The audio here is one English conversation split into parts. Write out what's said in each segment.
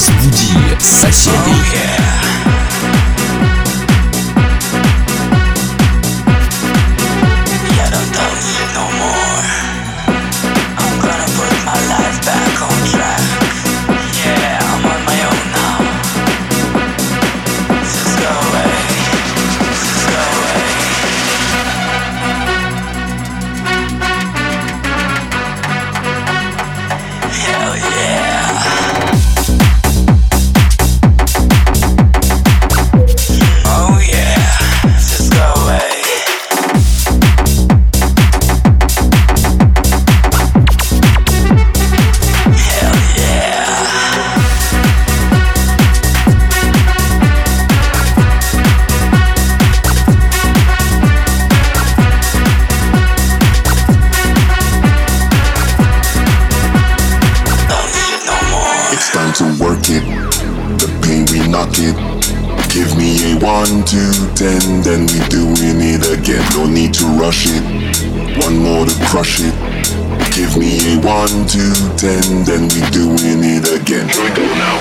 разбуди соседей. pretend and we doing it again. No need to rush it. One more to crush it. Give me a one, two, ten, then we doing it again. Here we go now.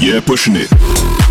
Yeah, pushing it.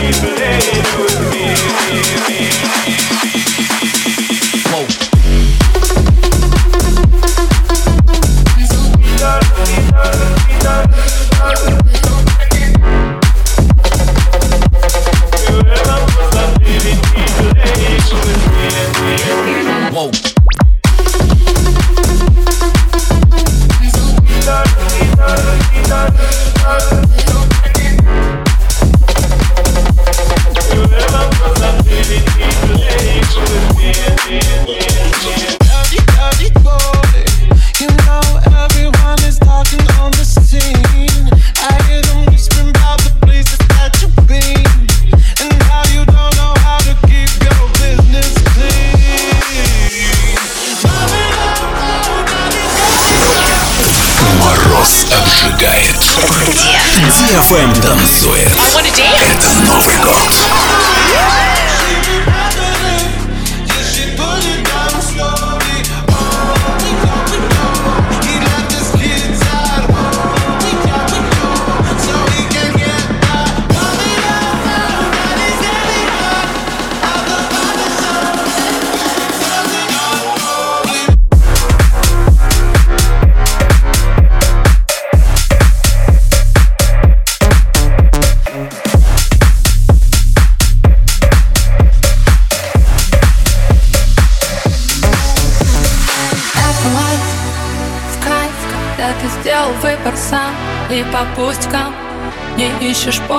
people.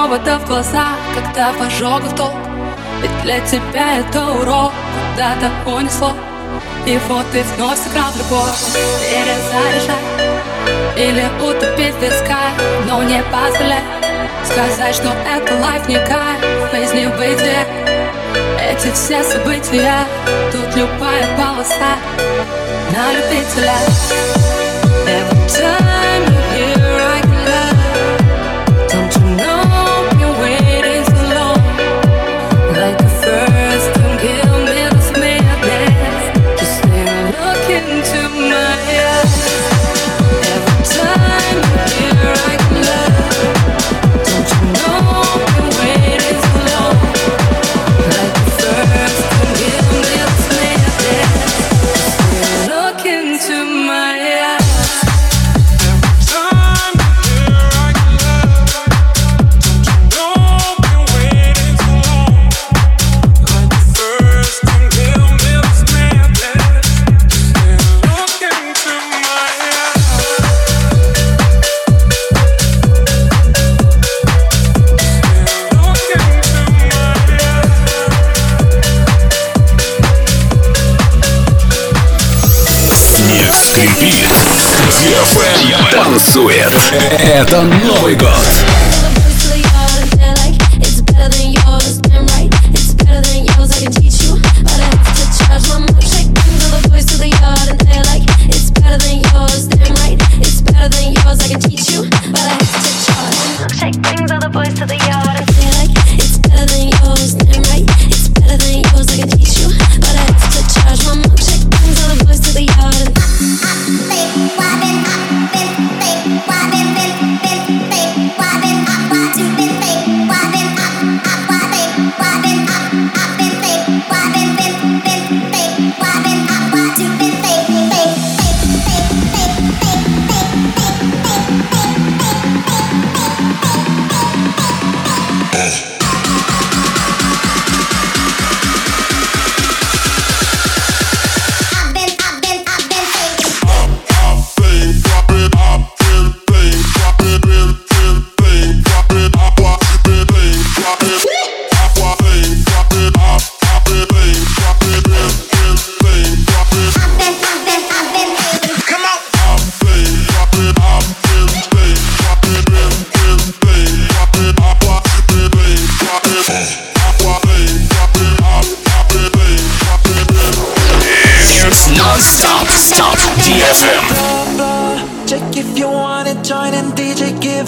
Повода в глаза, когда в ожогах толк Ведь для тебя это урок, куда-то унесло И вот ты вновь сыграл в любовь. Перезаряжай Или утопить в песка Но не позволяй Сказать, что это лайф не кайф Без небытия Эти все события Тут любая полоса На любителя. Every time танцует. Это Новый год.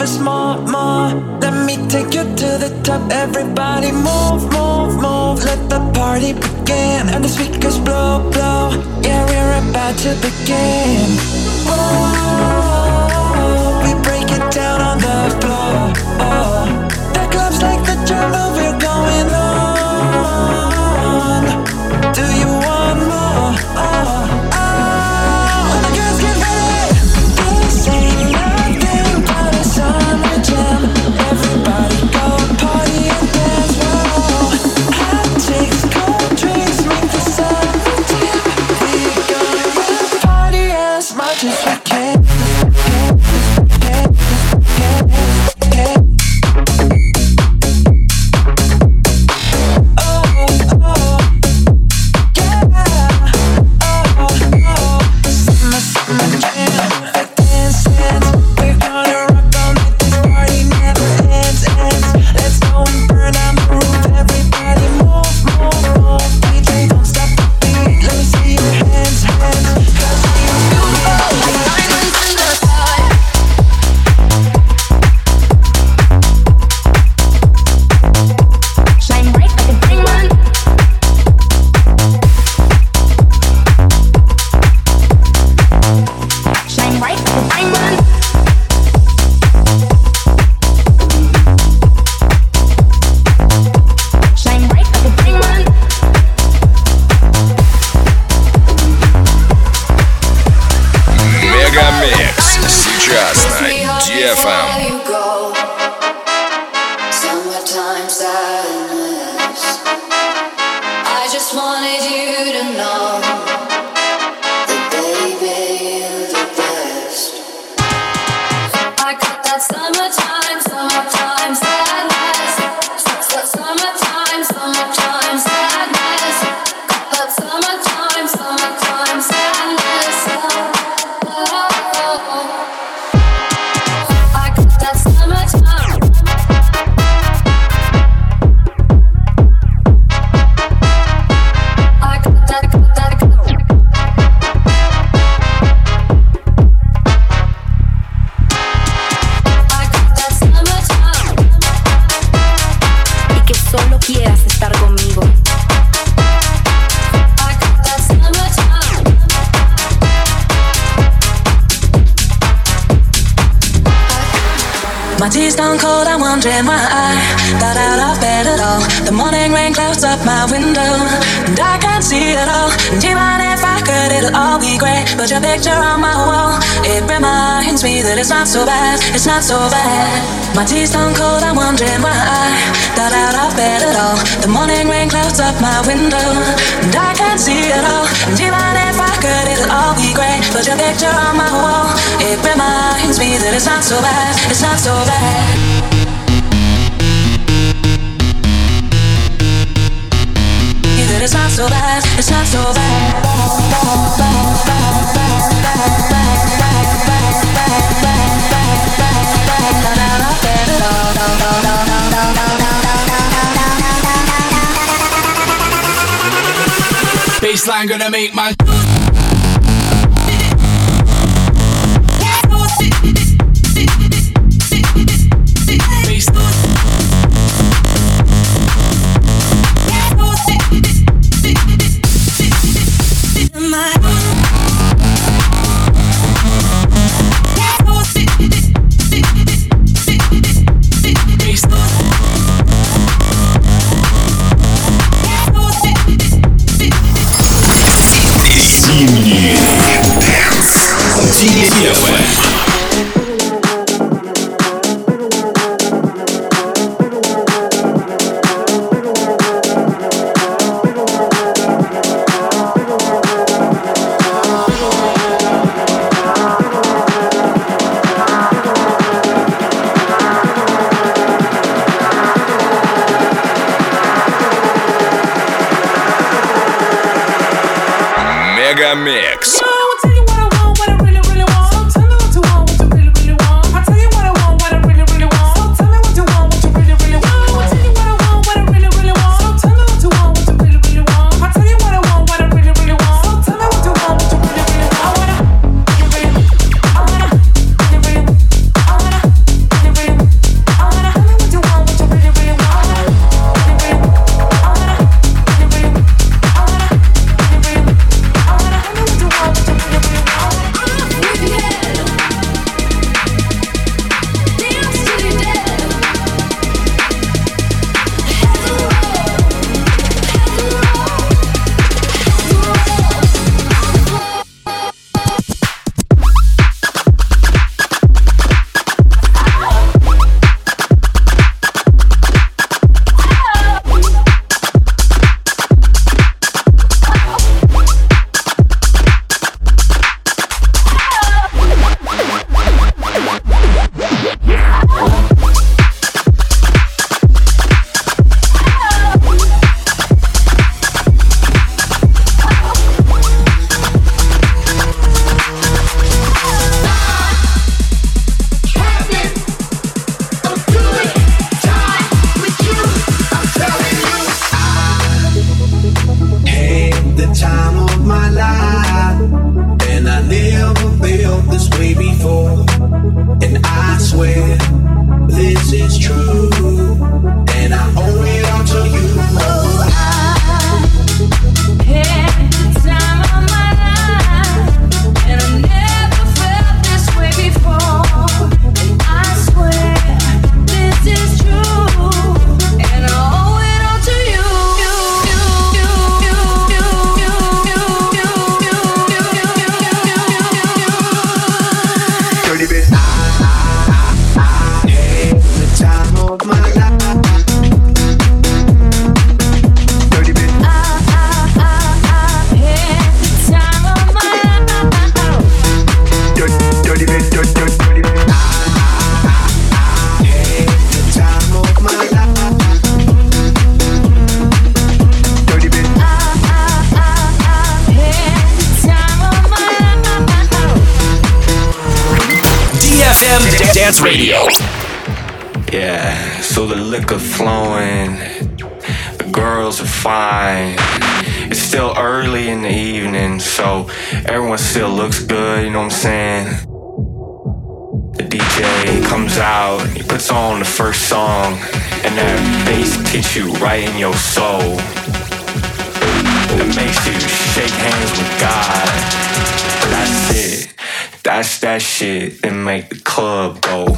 us smart more. Let me take you to the top. Everybody move, move, move. Let the party begin. And the speakers blow, blow. Yeah, we're about to begin. Oh, we break it down on the floor. Oh, the club's like the jungle. We're FM. It'll all be great. Put your picture on my wall. It reminds me that it's not so bad. It's not so bad. My tea's stone cold. I'm wondering why I got out of bed at all. The morning rain clouds up my window, and I can't see it all. And even if I could, it'll all be great. Put your picture on my wall. It reminds me that it's not so bad. It's not so bad. It's not so bad, it's not so bad. Baseline gonna make my liquor flowing, the girls are fine. It's still early in the evening, so everyone still looks good, you know what I'm saying? The DJ comes out, he puts on the first song, and that bass hits you right in your soul. It makes you shake hands with God. That's it. That's that shit that make the club go